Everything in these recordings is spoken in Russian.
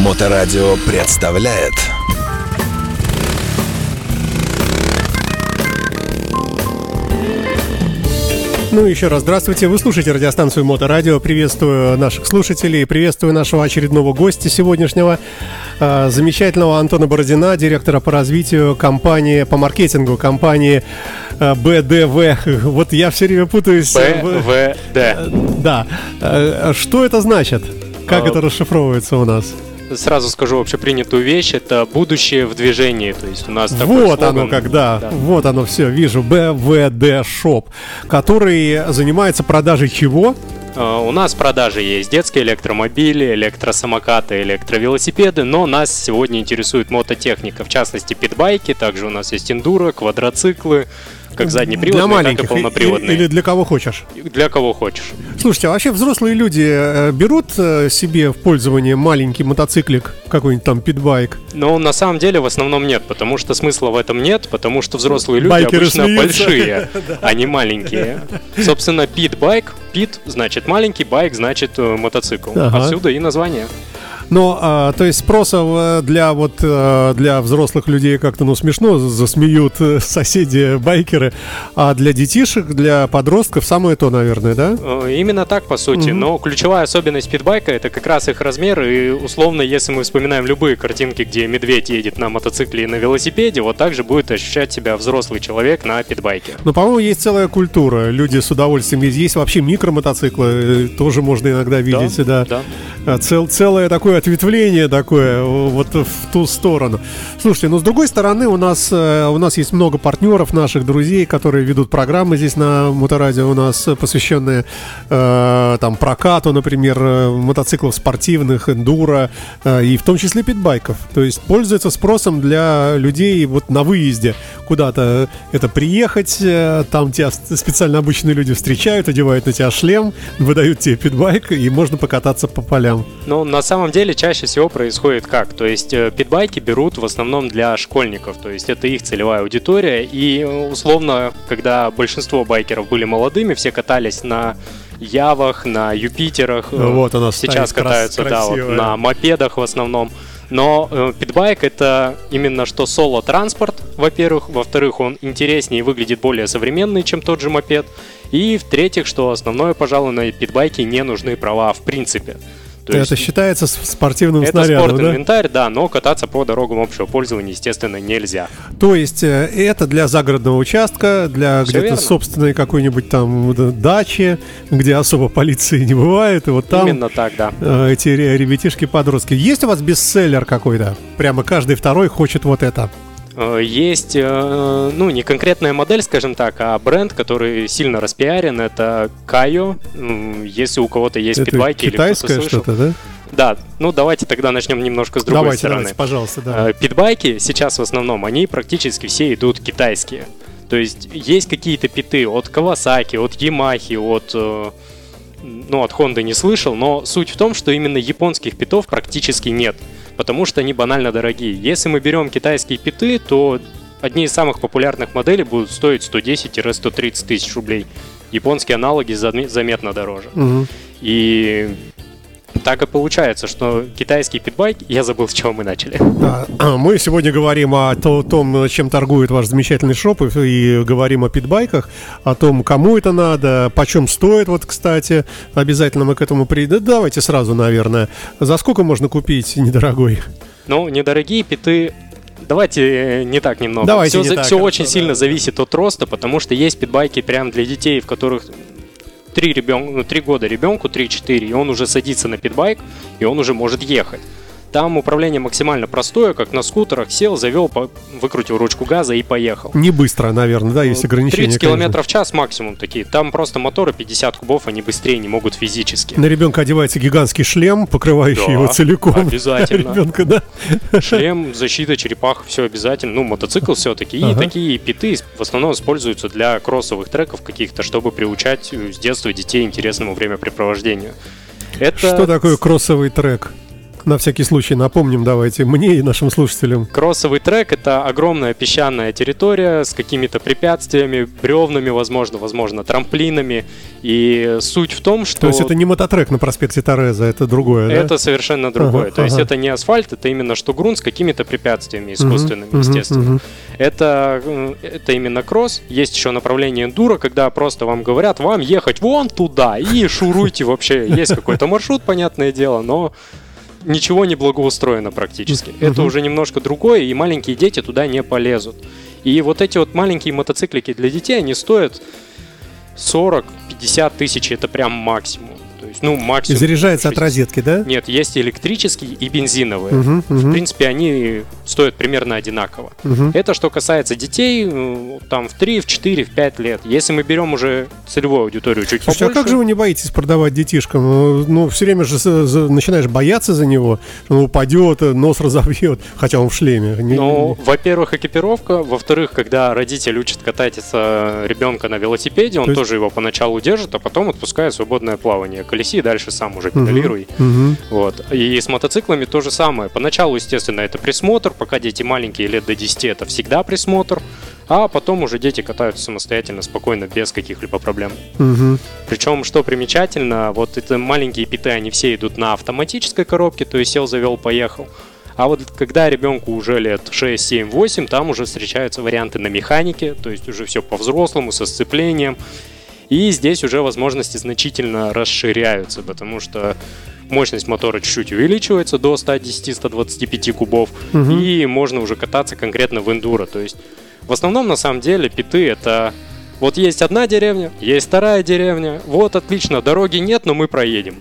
Моторадио представляет Ну, еще раз здравствуйте. Вы слушаете радиостанцию Моторадио. Приветствую наших слушателей, приветствую нашего очередного гостя сегодняшнего, э, замечательного Антона Бородина, директора по развитию компании, по маркетингу компании э, БДВ. Вот я все время путаюсь. БВД. Да. Э, что это значит? Как А, это расшифровывается у нас? Сразу скажу общепринятую вещь, это будущее в движении, то есть у нас такой Вот слоган. оно когда, Да. вот оно все, вижу, BVD Shop, который занимается продажей чего? А, У нас в продаже есть детские электромобили, электросамокаты, электровелосипеды, но нас сегодня интересует мототехника, в частности питбайки, также у нас есть эндуро, квадроциклы, как для заднеприводные, так и полноприводные. или для кого хочешь. Для кого хочешь. Слушайте, а вообще взрослые люди э, берут э, себе в пользование маленький мотоциклик, какой-нибудь там питбайк? Но на самом деле в основном нет, потому что смысла в этом нет, потому что взрослые люди Байкеры обычно смеются. большие, а не маленькие. Собственно, пит-байк, пит значит маленький, байк значит э, мотоцикл. Отсюда и название. Но, а, то есть спроса э, для вот э, для взрослых людей как-то, ну, смешно, засмеют э, соседи байкеры, а для детишек, для подростков самое то, наверное, да? Именно так, по сути. Мгм. Но ключевая особенность питбайка это как раз их размер. И условно, если мы вспоминаем любые картинки, где медведь едет на мотоцикле и на велосипеде, вот так же будет ощущать себя взрослый человек на питбайке. Но, по-моему, есть целая культура. Люди с удовольствием ездят. Есть вообще микромотоциклы, тоже можно иногда видеть, да. да. А, Цел, целое такое ответвление такое вот в ту сторону. Слушайте, но с другой стороны у нас э, у нас есть много партнеров наших друзей, которые ведут программы здесь на Моторадио у нас э, посвященные э, там прокату, например, э, мотоциклов спортивных, эндуро э, и в том числе питбайков. То есть пользуется спросом для людей вот на выезде куда-то это приехать, э, там тебя специально обычные люди встречают, одевают на тебя шлем, выдают тебе питбайк и можно покататься по полям. Ну, на самом деле, чаще всего происходит как? То есть, э, питбайки берут в основном для школьников, то есть, это их целевая аудитория, и, э, условно, когда большинство байкеров были молодыми, все катались на Явах, на Юпитерах, э, Вот она сейчас крас- катаются, да, вот на мопедах в основном. Но э, питбайк это именно что соло-транспорт, во-первых. Во-вторых, он интереснее и выглядит более современный, чем тот же мопед. И в-третьих, что основное, пожалуй, на питбайке не нужны права в принципе. То это есть считается спортивным это снарядом, да? спорт-инвентарь, да? но кататься по дорогам общего пользования, естественно, нельзя. То есть э, это для загородного участка, для где-то собственной какой-нибудь там дачи, где особо полиции не бывает, и вот там Именно так, да. э, эти ре- ребятишки-подростки. Есть у вас бестселлер какой-то? Прямо каждый второй хочет вот это. Э, Есть, э, ну, не конкретная модель, скажем так, а бренд, который сильно распиарен, это Кайо. Если у кого-то есть это питбайки или кто-то слышал. что-то, да? Да, ну давайте тогда начнем немножко с другой давайте, стороны. давайте, пожалуйста, да. Э, Питбайки сейчас в основном, они практически все идут китайские. То есть есть какие-то питы от Kawasaki, от Yamaha, от... Ну, от Honda не слышал, но суть в том, что именно японских питов практически нет, потому что они банально дорогие. Если мы берем китайские питы, то одни из самых популярных моделей будут стоить 110-130 тысяч рублей. Японские аналоги заме- заметно дороже. Мгм. И так и получается, что китайский питбайк, я забыл, с чего мы начали. А, Мы сегодня говорим о то- том, чем торгует ваш замечательный шоп, и говорим о питбайках, о том, кому это надо, почем стоит, вот, кстати, обязательно мы к этому придем. Давайте сразу, наверное. За сколько можно купить недорогой? Ну, недорогие питы Давайте э, не так немного. Давайте все не так, все очень да. сильно зависит от роста, потому что есть питбайки прям для детей, в которых три, ребен... ну, три года ребенку, 3-4, и он уже садится на питбайк, и он уже может ехать. Там управление максимально простое, как на скутерах. Сел, завел, по- выкрутил ручку газа и поехал. Не быстро, наверное, да, есть ограничения. 30 конечно. километров в час максимум такие. Там просто моторы 50 кубов, они быстрее не могут физически. На ребенка одевается гигантский шлем, покрывающий Да, его целиком. обязательно. Ребенка, да. Шлем, защита, черепаха, все обязательно. Ну, мотоцикл все-таки. И Ага. такие питы в основном используются для кроссовых треков каких-то, чтобы приучать э, с детства детей интересному времяпрепровождению. Это Что такое кроссовый трек? На всякий случай напомним давайте мне и нашим слушателям. Кроссовый трек — это огромная песчаная территория с какими-то препятствиями, бревнами, возможно, возможно, трамплинами. И суть в том, что... То есть это не мототрек на проспекте Тореза, это другое, да? Это совершенно другое. Ага, То есть ага. это не асфальт, это именно что грунт с какими-то препятствиями искусственными, Мгм, естественно. мгм. Это, м, это именно кросс. Есть еще направление эндуро, когда просто вам говорят, вам ехать вон туда и шуруйте вообще. Есть какой-то маршрут, понятное дело, но ничего не благоустроено практически. Это Мгм. уже немножко другое, и маленькие дети туда не полезут. И вот эти вот маленькие мотоциклики для детей, они стоят 40-50 тысяч, это прям максимум. Есть, ну, И максимум. заряжается от 60. розетки, да? Нет, есть электрические и бензиновые. Мгм, В мгм, принципе, они стоят примерно одинаково. мгм. Это что касается детей, э, там в 3, в 4, в 5 лет. Если мы берем уже целевую аудиторию чуть Слушайте, а побольше, как же вы не боитесь продавать детишкам? Ну, Ну, все время же начинаешь бояться за него, что он упадет, нос разобьет, хотя он в шлеме. Не- Ну, во-первых, экипировка. Во-вторых, когда родитель учит кататься ребенка на велосипеде, он То есть- тоже его поначалу держит, а потом отпускает в свободное плавание. Колеси и дальше сам уже педалируй. Мгм. Вот. И с мотоциклами то же самое. Поначалу, естественно, это присмотр, пока дети маленькие, лет до 10, это всегда присмотр, а потом уже дети катаются самостоятельно, спокойно, без каких-либо проблем. Мгм. Причем, что примечательно, вот это маленькие питы, они все идут на автоматической коробке, то есть сел, завел, поехал. А вот когда ребенку уже лет 6, 7, 8, там уже встречаются варианты на механике, то есть уже все по-взрослому, со сцеплением. И здесь уже возможности значительно расширяются, потому что мощность мотора чуть-чуть увеличивается до 110-125 кубов, Мгм. и можно уже кататься конкретно в эндуро. То есть в основном на самом деле питы это вот есть одна деревня, есть вторая деревня, вот отлично, дороги нет, но мы проедем.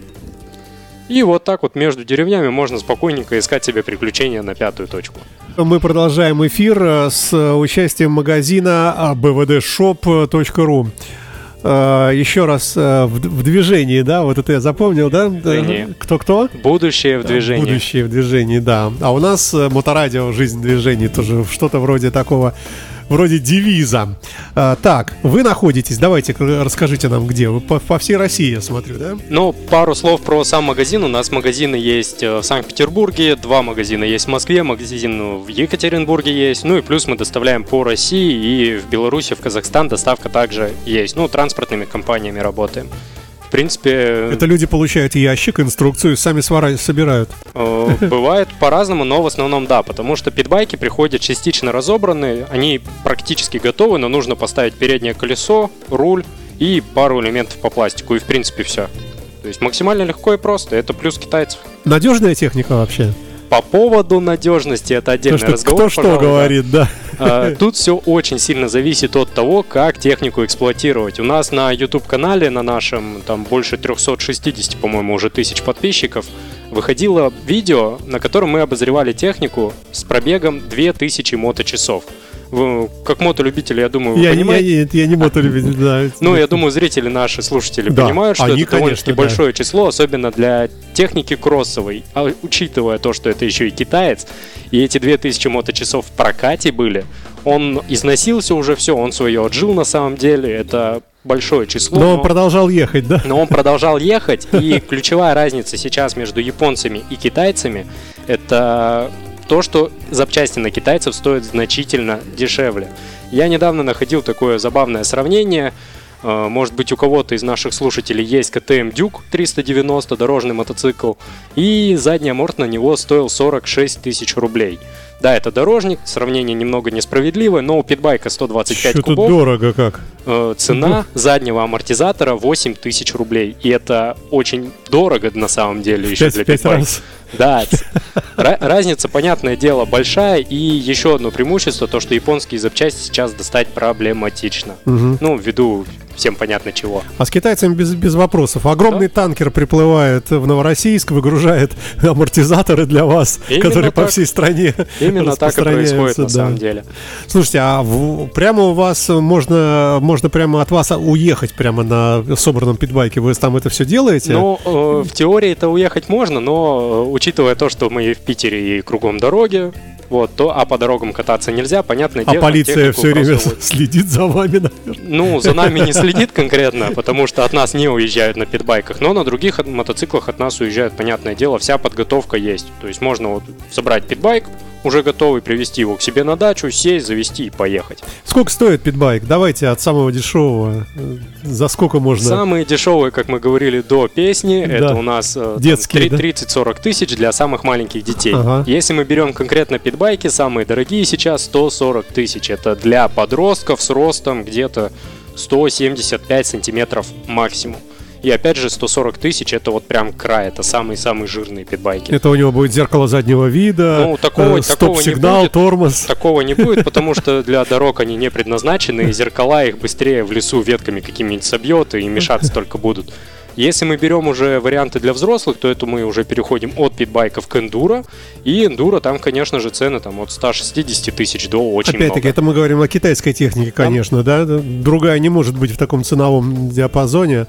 И вот так вот между деревнями можно спокойненько искать себе приключения на пятую точку. Мы продолжаем эфир э, с э, участием магазина bvdshop.ru. Э, Еще раз э, в в движении, да, вот это я запомнил, да? движении. Кто-кто? Будущее в движении. Будущее в движении, да. А у нас э, моторадио «Жизнь в движении» тоже что-то вроде такого, вроде девиза. А, так, вы находитесь, давайте расскажите нам, где. Вы по, по всей России, я смотрю, да? Ну, пару слов про сам магазин. У нас магазины есть э, в Санкт-Петербурге, два магазина есть в Москве, магазин в Екатеринбурге есть. Ну и плюс мы доставляем по России и в Беларуси, в Казахстан доставка также есть. Ну, транспортными компаниями работаем. В принципе, Это люди получают ящик, инструкцию, сами свара- собирают. Э, Бывает по-разному, но в основном да, потому что питбайки приходят частично разобранные, они практически готовы, но нужно поставить переднее колесо, руль и пару элементов по пластику, и в принципе все. То есть максимально легко и просто, это плюс китайцев. Надежная техника вообще? По поводу надежности это То, отдельный что, разговор. кто что пожалуй, да. говорит, да. А, Тут все очень сильно зависит от того, как технику эксплуатировать. У нас на YouTube-канале, на нашем, там больше 360, по-моему, уже тысяч подписчиков, выходило видео, на котором мы обозревали технику с пробегом 2000 моточасов. Вы, как мотолюбители, я думаю, вы Я, понимаете. я, не- я не мотолюбитель, да. Ну, я думаю, зрители наши, слушатели, Да, понимают, что они, это довольно-таки да. большое число, особенно для техники кроссовой. А учитывая то, что это еще и китаец, и эти 2000 моточасов в прокате были, он износился уже все, он свое отжил на самом деле, это большое число. Но он но- продолжал ехать, да? но он продолжал ехать, и ключевая разница сейчас между японцами и китайцами это то, что запчасти на китайцев стоят значительно дешевле. Я недавно находил такое забавное сравнение. Э, Может быть, у кого-то из наших слушателей есть КТМ Дюк 390, дорожный мотоцикл, и задний аморт на него стоил 46 тысяч рублей. Да, это дорожник, сравнение немного несправедливое, но у питбайка 125 Что-то кубов. дорого как. Э, Цена заднего амортизатора 8 тысяч рублей. И это очень дорого на самом деле еще Пять, для пять питбайка. Да, разница, понятное дело, большая. И еще одно преимущество, то, что японские запчасти сейчас достать проблематично. Ну, ввиду всем понятно чего. А с китайцами без, без вопросов. Огромный танкер приплывает в Новороссийск, выгружает амортизаторы для вас, Именно которые по так. всей стране Именно так и происходит на да. самом деле. Слушайте, а в- прямо у вас можно, можно прямо от вас уехать прямо на собранном питбайке? Вы там это все делаете? Ну, э, в теории это уехать можно, но э, учитывая то, что мы в Питере и кругом дороги, вот, то, а по дорогам кататься нельзя, понятное А дело. полиция все время вот- следит за вами, наверное. Ну, за нами не следит конкретно, потому что от нас не уезжают на питбайках, но на других от- мотоциклах от нас уезжают, понятное дело, вся подготовка есть. То есть можно вот собрать питбайк, уже готовый, привезти его к себе на дачу, сесть, завести и поехать. Сколько стоит питбайк? Давайте от самого дешевого. Э, За сколько можно? Самые дешевые, как мы говорили до песни, Да. это у нас э, Детские, да? 30-40 тысяч для самых маленьких детей. Ага. Если мы берем конкретно питбайки, самые дорогие сейчас 140 тысяч. Это для подростков с ростом где-то 175 сантиметров максимум. И опять же 140 тысяч это вот прям край, это самые-самые жирные питбайки. Это у него будет зеркало заднего вида, Ну, такого- э, такого не стоп-сигнал, тормоз. Такого не будет, потому что для дорог они не предназначены, и зеркала их быстрее в лесу ветками какими-нибудь собьет, и мешаться только будут. Если мы берем уже варианты для взрослых, то это мы уже переходим от питбайков к эндуро. И эндуро там, конечно же, цены там от 160 тысяч до очень Опять-таки, много. это мы говорим о китайской технике, конечно, да? Другая не может быть в таком ценовом диапазоне.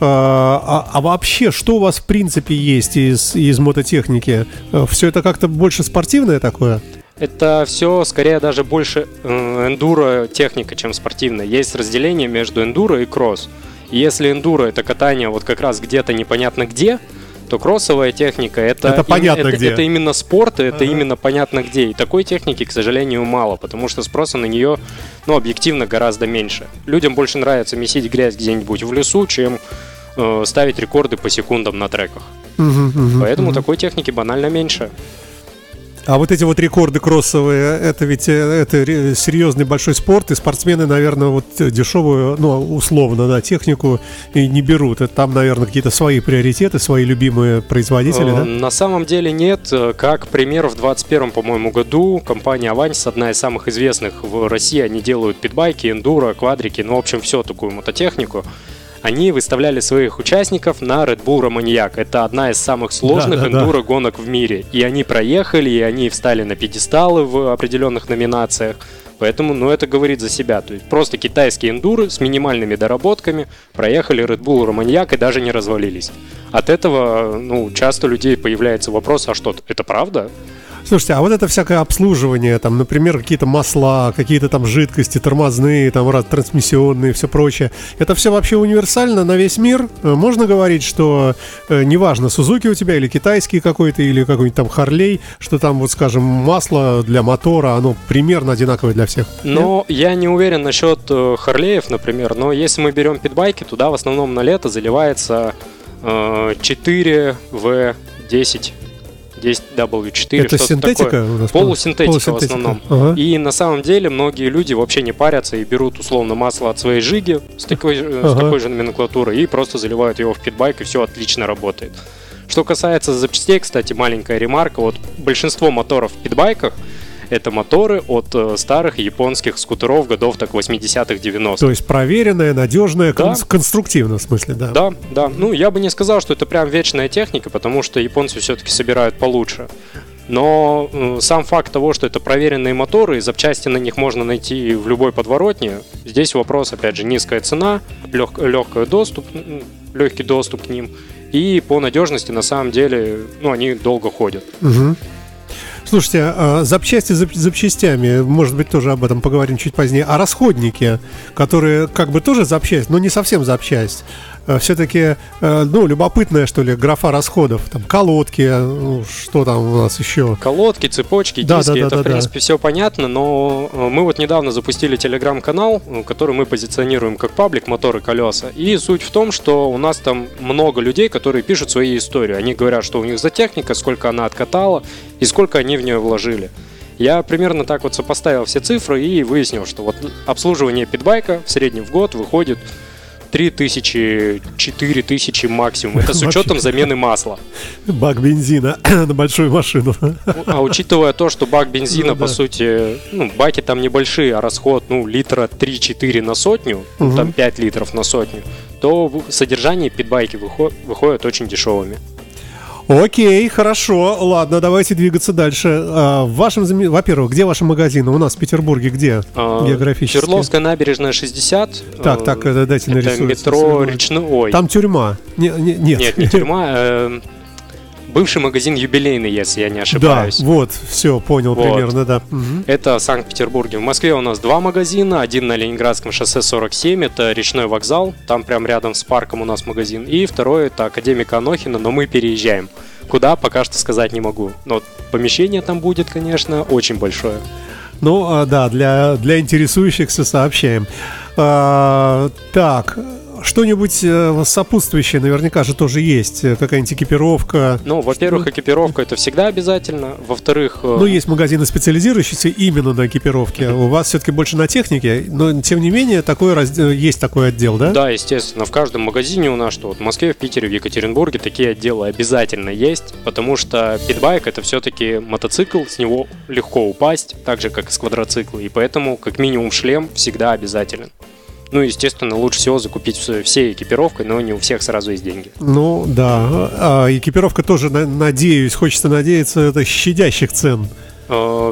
А, а- а вообще, что у вас в принципе есть из, из мототехники? Все это как-то больше спортивное такое? Это все скорее даже больше э, эндуро техника, чем спортивная. Есть разделение между эндуро и кросс. Если эндуро это катание вот как раз где-то непонятно где, то кроссовая техника это, Это понятно это, где. это именно спорт, и это Ага. именно понятно где. И такой техники, к сожалению, мало, потому что спроса на нее, ну, объективно гораздо меньше. Людям больше нравится месить грязь где-нибудь в лесу, чем э, ставить рекорды по секундам на треках. Мгм, мгм, Поэтому мгм. такой техники банально меньше. А вот эти вот рекорды кроссовые, это ведь э, это серьезный большой спорт, и спортсмены, наверное, вот э, дешевую, ну, условно, да, технику и не берут. Это там, наверное, какие-то свои приоритеты, свои любимые производители, Э, да? На самом деле нет. Как пример, в 2021, по-моему, году компания Avantis, одна из самых известных в России, они делают питбайки, эндуро, квадрики, ну, в общем, все такую мототехнику. Они выставляли своих участников на Red Bull Romaniac. Это одна из самых сложных Да, да, эндуро гонок в мире. И они проехали, и они встали на пьедесталы в определенных номинациях. Поэтому, ну, это говорит за себя. То есть просто китайские эндуры с минимальными доработками проехали Red Bull Romaniac и даже не развалились. От этого, ну, часто у людей появляется вопрос, а что, это правда? Слушайте, а вот это всякое обслуживание, там, например, какие-то масла, какие-то там жидкости, тормозные, там, раз, трансмиссионные, все прочее, это все вообще универсально на весь мир? Э, Можно говорить, что э, неважно, Сузуки у тебя или китайский какой-то, или какой-нибудь там Харлей, что там, вот, скажем, масло для мотора, оно примерно одинаковое для всех? Но я не уверен насчет э, Харлеев, например, но если мы берем питбайки, туда в основном на лето заливается э, 4V10, 10W4, это синтетика такое. у нас? Полусинтетика, в Полусинтетика. основном. Ага. И на самом деле многие люди вообще не парятся и берут условно масло от своей жиги с такой, э, с Ага. такой же номенклатурой и просто заливают его в питбайк, и все отлично работает. Что касается запчастей, кстати, маленькая ремарка. Вот большинство моторов в питбайках это моторы от э, старых японских скутеров годов так 80-х, 90-х. То есть проверенная, надежная, Да. кон- конструктивно, в смысле, да. Да, да. Ну, я бы не сказал, что это прям вечная техника, потому что японцы все-таки собирают получше. Но э, сам факт того, что это проверенные моторы, и запчасти на них можно найти в любой подворотне, здесь вопрос, опять же, низкая цена, лег, легкий доступ, легкий доступ к ним, и по надежности, на самом деле, ну, они долго ходят. Мгм. Слушайте, а запчасти зап- запчастями, может быть, тоже об этом поговорим чуть позднее. А расходники, которые как бы тоже запчасть, но не совсем запчасть. Все-таки, ну, любопытная, что ли, графа расходов. Там колодки, ну, что там у нас еще? Колодки, цепочки, Да, диски, да, да, это, да, в принципе, да. все понятно, но э, мы вот недавно запустили телеграм-канал, э, который мы позиционируем как паблик «Моторы колеса». И суть в том, что у нас там много людей, которые пишут свои истории. Они говорят, что у них за техника, сколько она откатала и сколько они в нее вложили. Я примерно так вот сопоставил все цифры и выяснил, что вот обслуживание питбайка в среднем в год выходит 3000, 4000 максимум. Это с учетом замены масла. Бак бензина на большую машину. А учитывая то, что бак бензина, Ну по да. сути, ну, баки там небольшие, а расход, ну, литра 3-4 на сотню, Мгм. там 5 литров на сотню, то содержание питбайки выхо- выходят очень дешевыми. Окей, хорошо, ладно, давайте двигаться дальше. А, в вашем, во-первых, где ваши магазины? У нас в Петербурге где? А, Географически. Свердловская набережная 60. Так, э, так, это дайте Это нарисуется. метро речной. Ой, Там тюрьма. Не- не- нет. нет, не тюрьма. э, бывший магазин юбилейный, если я не Да, ошибаюсь. вот, все, понял Вот. примерно, да. Это Санкт-Петербурге. В Москве у нас два магазина. Один на Ленинградском шоссе 47, это речной вокзал. Там прям рядом с парком у нас магазин. И второй это Академика Анохина, но мы переезжаем. Куда, пока что сказать не могу. Но помещение там будет, конечно, очень большое. Ну, а, да, для, для интересующихся сообщаем. А, так, что-нибудь э, сопутствующее наверняка же тоже есть. Э, Какая-нибудь экипировка. Ну, во-первых, экипировка это всегда обязательно. Во-вторых, э, Ну, есть магазины, специализирующиеся именно на экипировке. У вас все-таки больше на технике, но тем не менее такой раздел, есть такой отдел, да? Да, естественно, в каждом магазине у нас, что вот в Москве, в Питере, в Екатеринбурге такие отделы обязательно есть, потому что питбайк это все-таки мотоцикл, с него легко упасть, так же как и с квадроцикла, и поэтому как минимум шлем всегда обязателен. Ну, естественно, лучше всего закупить все, экипировкой, но не у всех сразу есть деньги. Ну, да. А экипировка тоже, на- надеюсь, хочется надеяться, это щадящих цен.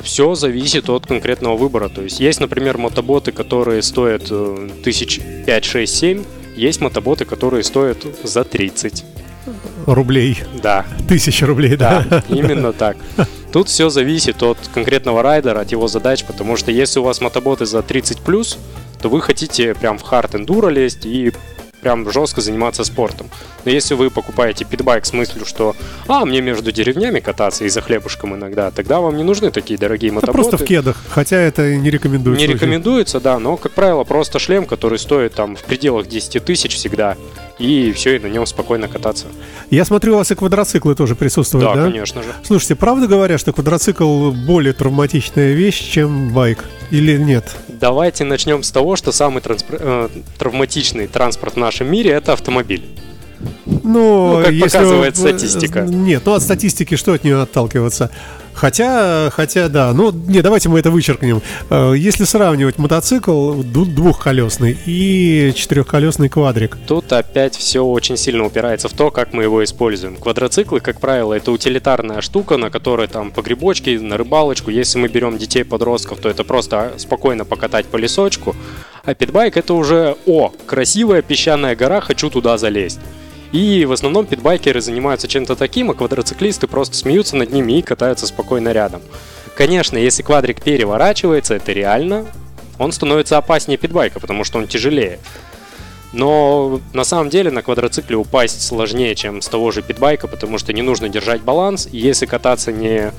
Все зависит от конкретного выбора. То есть есть, например, мотоботы, которые стоят э, тысяч 5, 6, 7. Есть мотоботы, которые стоят за 30. Рублей. Да, Тысяча рублей, да? Да, именно так. Тут все зависит от конкретного райдера, от его задач, потому что если у вас мотоботы за 30 плюс, то вы хотите прям в хард эндуро лезть и прям жестко заниматься спортом. Но если вы покупаете питбайк с мыслью, что «А, мне между деревнями кататься и за хлебушком иногда», тогда вам не нужны такие дорогие мотоботы. просто в кедах, хотя это не рекомендуется. Не рекомендуется, да, но, как правило, просто шлем, который стоит там в пределах 10 тысяч всегда, и все, и на нем спокойно кататься. Я смотрю, у вас и квадроциклы тоже присутствуют, Да, да? конечно же. Слушайте, правда говорят, что квадроцикл более травматичная вещь, чем байк? Или нет? Давайте начнем с того, что самый транспор- э, травматичный транспорт в нашем мире это автомобиль. Ну, Ну, как если показывает вы- статистика. Нет, ну от статистики что от нее отталкиваться? Хотя, хотя, да, ну, не, давайте мы это вычеркнем. Э, Если сравнивать мотоцикл двухколесный и четырехколесный квадрик, Тут опять все очень сильно упирается в то, как мы его используем. Квадроциклы, как правило, это утилитарная штука, на которой там по грибочке, на рыбалочку. Если мы берем детей-подростков, то это просто спокойно покатать по лесочку. А питбайк это уже, о, красивая песчаная гора, хочу туда залезть. И в основном питбайкеры занимаются чем-то таким, а квадроциклисты просто смеются над ними и катаются спокойно рядом. Конечно, если квадрик переворачивается, это реально, он становится опаснее питбайка, потому что он тяжелее. Но на самом деле на квадроцикле упасть сложнее, чем с того же питбайка, потому что не нужно держать баланс. И если кататься не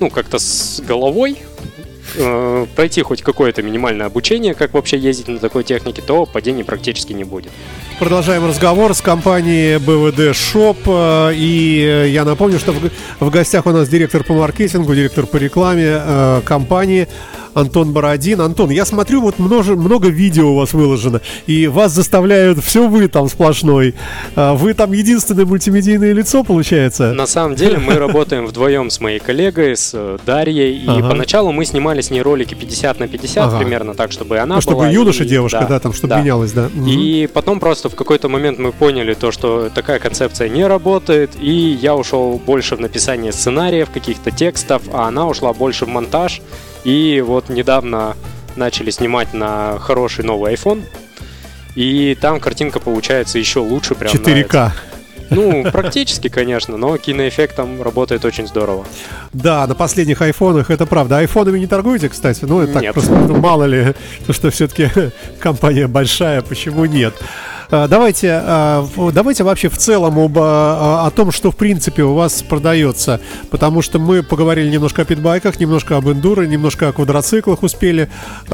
ну, как-то с головой, э, пройти хоть какое-то минимальное обучение, как вообще ездить на такой технике, то падений практически не будет. Продолжаем разговор с компанией BVD Shop. э, И э, я напомню, что в гостях у нас директор по маркетингу, директор по рекламе э, компании Антон Бородин. Антон, я смотрю, вот множе- много видео у вас выложено, и вас заставляют, все вы там сплошной. А Вы там единственное мультимедийное лицо, получается? На самом деле мы работаем вдвоем с моей коллегой, с э, Дарьей, и Ага. поначалу мы снимали с ней ролики 50 на 50 Ага. примерно так, чтобы она Ну, чтобы была. юноша, и- девушка, да, там, чтобы да. менялось, да. И потом просто в какой-то момент мы поняли то, что такая концепция не работает, и я ушел больше в написание сценариев, каких-то текстов, а она ушла больше в монтаж. И вот недавно начали снимать на хороший новый iPhone. И там картинка получается еще лучше, прям 4К. Ну, практически, конечно, но киноэффект там работает очень здорово. Да, на последних айфонах, это правда. Айфонами не торгуете, кстати? Ну, это так Нет. просто, ну, мало ли, то, что все-таки компания большая, почему нет? А, Давайте, в- давайте вообще в целом об, а, о том, что в принципе у вас продается, потому что мы поговорили немножко о питбайках, немножко об эндуро, немножко о квадроциклах успели.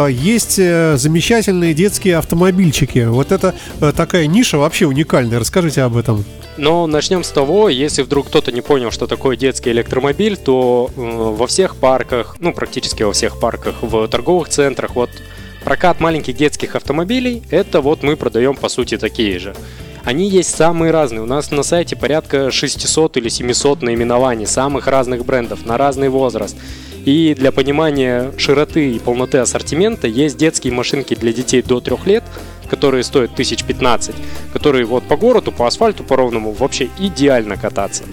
Есть э, замечательные детские автомобильчики. Вот это э, такая ниша вообще уникальная. Расскажите об этом. Но начнем с того, если вдруг кто-то не понял, что такое детский электромобиль, то э, во всех парках, ну практически во всех парках, в торговых центрах, вот прокат маленьких детских автомобилей, это вот мы продаем по сути такие же. Они есть самые разные. У нас на сайте порядка 600 или 700 наименований самых разных брендов на разный возраст. И для понимания широты и полноты ассортимента есть детские машинки для детей до 3 лет, которые стоят 1015, которые вот по городу, по асфальту, по ровному вообще идеально кататься.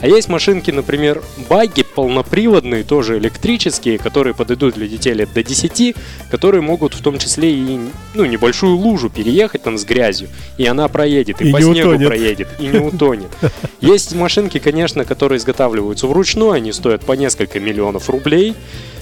А есть машинки, например, баги полноприводные, тоже электрические, которые подойдут для детей лет до 10, которые могут в том числе и ну, небольшую лужу переехать там с грязью, и она проедет, и, И по не снегу утонет. проедет, и не утонет. Есть машинки, конечно, которые изготавливаются вручную, они стоят по несколько миллионов рублей,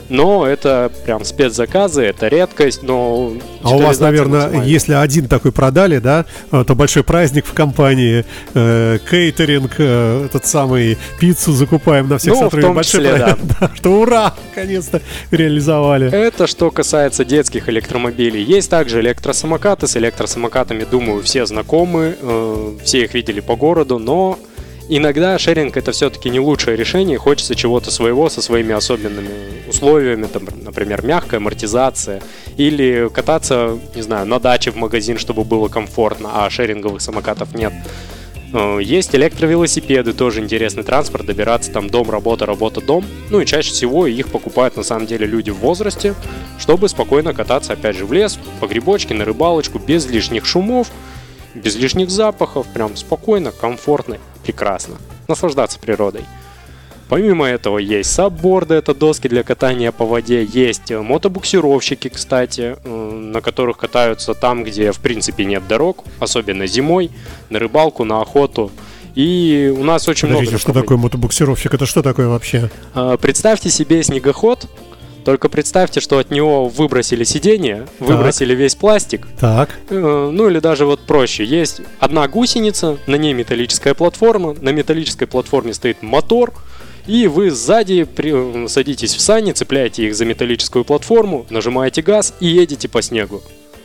но это прям спецзаказы, это редкость, но... А у вас, наверное, если один такой продали, да, э, то большой праздник в компании, э, кейтеринг, э, этот самый пиццу закупаем на всех Ну, сотрудников. том Большой числе, праздник, да, что ура, наконец-то реализовали. Это что касается детских электромобилей. Есть также электросамокаты. С электросамокатами, думаю, все знакомы, э, все их видели по городу, но иногда шеринг это все-таки не лучшее решение. Хочется чего-то своего со своими особенными условиями, там, например, мягкая амортизация, или кататься, не знаю, на даче в магазин, чтобы было комфортно, а шеринговых самокатов нет. Э, Есть электровелосипеды, тоже интересный транспорт, добираться там дом, работа, работа, дом. Ну и чаще всего их покупают на самом деле люди в возрасте, чтобы спокойно кататься опять же в лес, по грибочке, на рыбалочку, без лишних шумов, без лишних запахов, прям спокойно, комфортно, прекрасно. Наслаждаться природой. Помимо этого есть сабборды, это доски для катания по воде, есть э, мотобуксировщики, кстати, э, на которых катаются там, где в принципе нет дорог, особенно зимой, на рыбалку, на охоту. И у нас очень много... Подождите, что направлений. такое мотобуксировщик? Это что такое вообще? А, Представьте себе снегоход, только представьте, что от него выбросили сиденье, выбросили весь пластик, Так, Э, Ну или даже вот проще. Есть одна гусеница, на ней металлическая платформа, на металлической платформе стоит мотор, и вы сзади при- садитесь в сани, цепляете их за металлическую платформу, нажимаете газ и едете по снегу.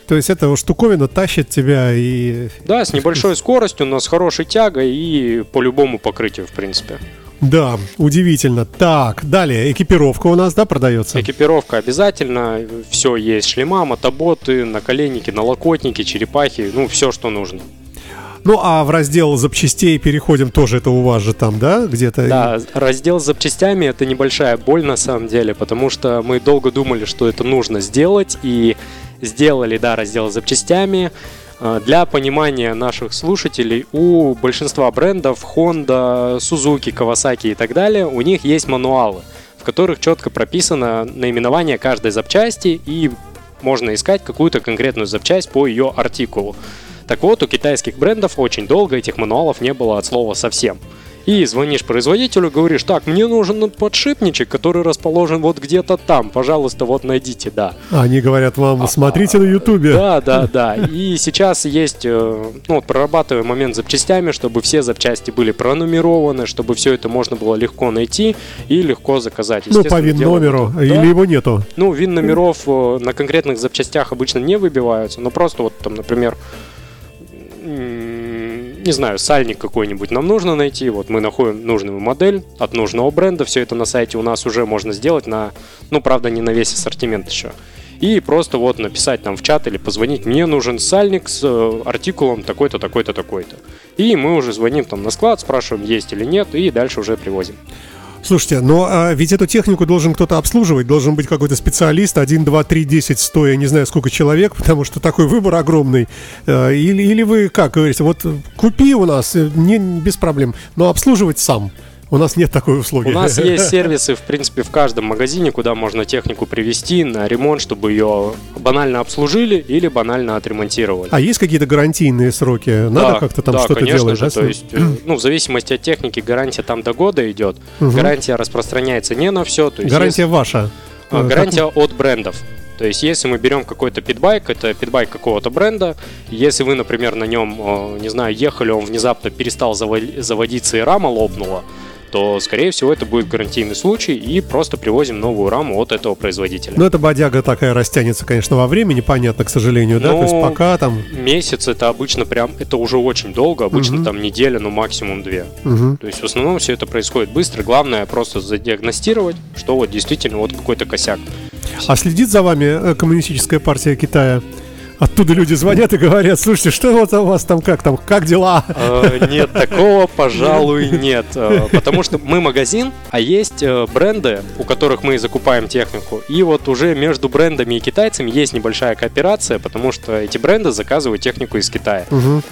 то есть эта штуковина тащит тебя и... Да, с небольшой скоростью, но с хорошей тягой и по любому покрытию, в принципе. Да, удивительно. Так, далее, экипировка у нас, да, продается? Экипировка обязательно, все есть, шлема, мотоботы, наколенники, налокотники, черепахи, ну все, что нужно. Ну, а в раздел запчастей переходим тоже, это у вас же там, да, где-то? Да, раздел с запчастями это небольшая боль на самом деле, потому что мы долго думали, что это нужно сделать, и сделали, да, раздел с запчастями. Э, Для понимания наших слушателей, у большинства брендов Honda, Suzuki, Kawasaki и так далее, у них есть мануалы, в которых четко прописано наименование каждой запчасти и можно искать какую-то конкретную запчасть по ее артикулу. Так вот, у китайских брендов очень долго этих мануалов не было от слова совсем. И звонишь производителю, говоришь, так, мне нужен подшипничек, который расположен вот где-то там, пожалуйста, вот найдите, да. Они говорят вам, смотрите на ютубе. Да, да, да. И сейчас есть, э, ну, вот прорабатываем момент с запчастями, чтобы все запчасти были пронумерованы, чтобы все это можно было легко найти и легко заказать. Ну, по Естественно, вин делаем номеру, это. или его нету. Ну, вин номеров э, на конкретных запчастях обычно не выбиваются, но просто вот там, например, не знаю, сальник какой-нибудь нам нужно найти, вот мы находим нужную модель от нужного бренда, все это на сайте у нас уже можно сделать на, ну, правда, не на весь ассортимент еще. И просто вот написать нам в чат или позвонить, мне нужен сальник с э, артикулом такой-то, такой-то, такой-то. И мы уже звоним там на склад, спрашиваем, есть или нет, и дальше уже привозим. Слушайте, но а, ведь эту технику должен кто-то обслуживать, должен быть какой-то специалист, 1, 2, 3, 10, 100, я не знаю сколько человек, потому что такой выбор огромный. Э, Или, или вы, как говорите, вот купи у нас, э, не, без проблем, но обслуживать сам. У нас нет такой услуги. У нас есть сервисы, в принципе, в каждом магазине, куда можно технику привезти на ремонт, чтобы ее банально обслужили или банально отремонтировали. А есть какие-то гарантийные сроки? Надо Да, как-то там да, что-то конечно делать? же, да, с то есть, э, ну, в зависимости от техники, гарантия там до года идет. Мгм. Гарантия распространяется не на все. То есть Гарантия ваша. А, Э, гарантия от брендов. То есть, если мы берем какой-то питбайк, это питбайк какого-то бренда, если вы, например, на нем, э, не знаю, ехали, он внезапно перестал заво- заводиться и рама лопнула, то, скорее всего, это будет гарантийный случай, и просто привозим новую раму от этого производителя. Ну, эта бодяга такая растянется, конечно, во времени, понятно, к сожалению, да? То есть Ну, пока там... Месяц это обычно прям, это уже очень долго, обычно Мгм. там неделя, ну максимум две. Мгм. То есть в основном все это происходит быстро, главное просто задиагностировать, что вот действительно вот какой-то косяк. А следит за вами э, коммунистическая партия Китая? Оттуда люди звонят и говорят, слушайте, что вот у вас там, как там, как дела? Э, Нет, такого, пожалуй, нет. Э, Потому что мы магазин, а есть э, бренды, у которых мы закупаем технику. И вот уже между брендами и китайцами есть небольшая кооперация, потому что эти бренды заказывают технику из Китая.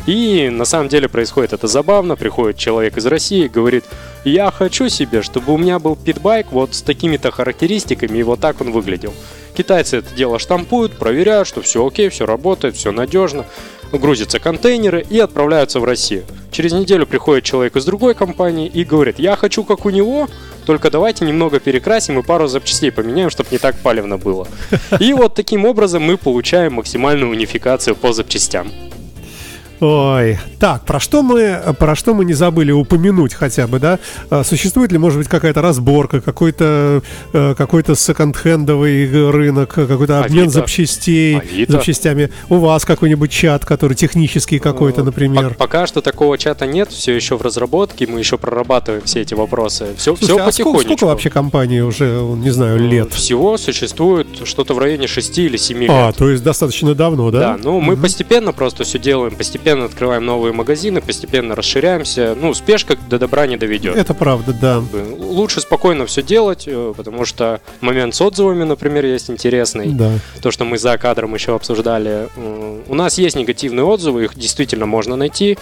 И на самом деле происходит это забавно. Приходит человек из России и говорит, я хочу себе, чтобы у меня был питбайк вот с такими-то характеристиками, и вот так он выглядел. Китайцы это дело штампуют, проверяют, что все окей, все работает, все надежно. Грузятся контейнеры и отправляются в Россию. Через неделю приходит человек из другой компании и говорит, я хочу как у него, только давайте немного перекрасим и пару запчастей поменяем, чтобы не так палевно было. И вот таким образом мы получаем максимальную унификацию по запчастям. Ой, так, про что мы, про что мы не забыли упомянуть хотя бы, да? А, Существует ли, может быть, какая-то разборка, какой-то э, какой-то секонд-хендовый рынок, какой-то обмен Авито. запчастей, Авито. запчастями? У вас какой-нибудь чат, который технический какой-то, Э, например? пок- Пока что такого чата нет, все еще в разработке, мы еще прорабатываем все эти вопросы. Все, Слушай, все а сколько, потихонечку. сколько вообще компаний уже, не знаю, Э, лет? Всего существует что-то в районе 6 или 7 А, лет. то есть достаточно давно, да? Да, ну мы постепенно просто все делаем, постепенно открываем новые магазины, постепенно расширяемся. Ну, спешка до добра не доведет. Это правда, да. Лучше спокойно все делать, э, потому что момент с отзывами, например, есть интересный. Да. То, что мы за кадром еще обсуждали. У нас есть негативные отзывы, их действительно можно найти.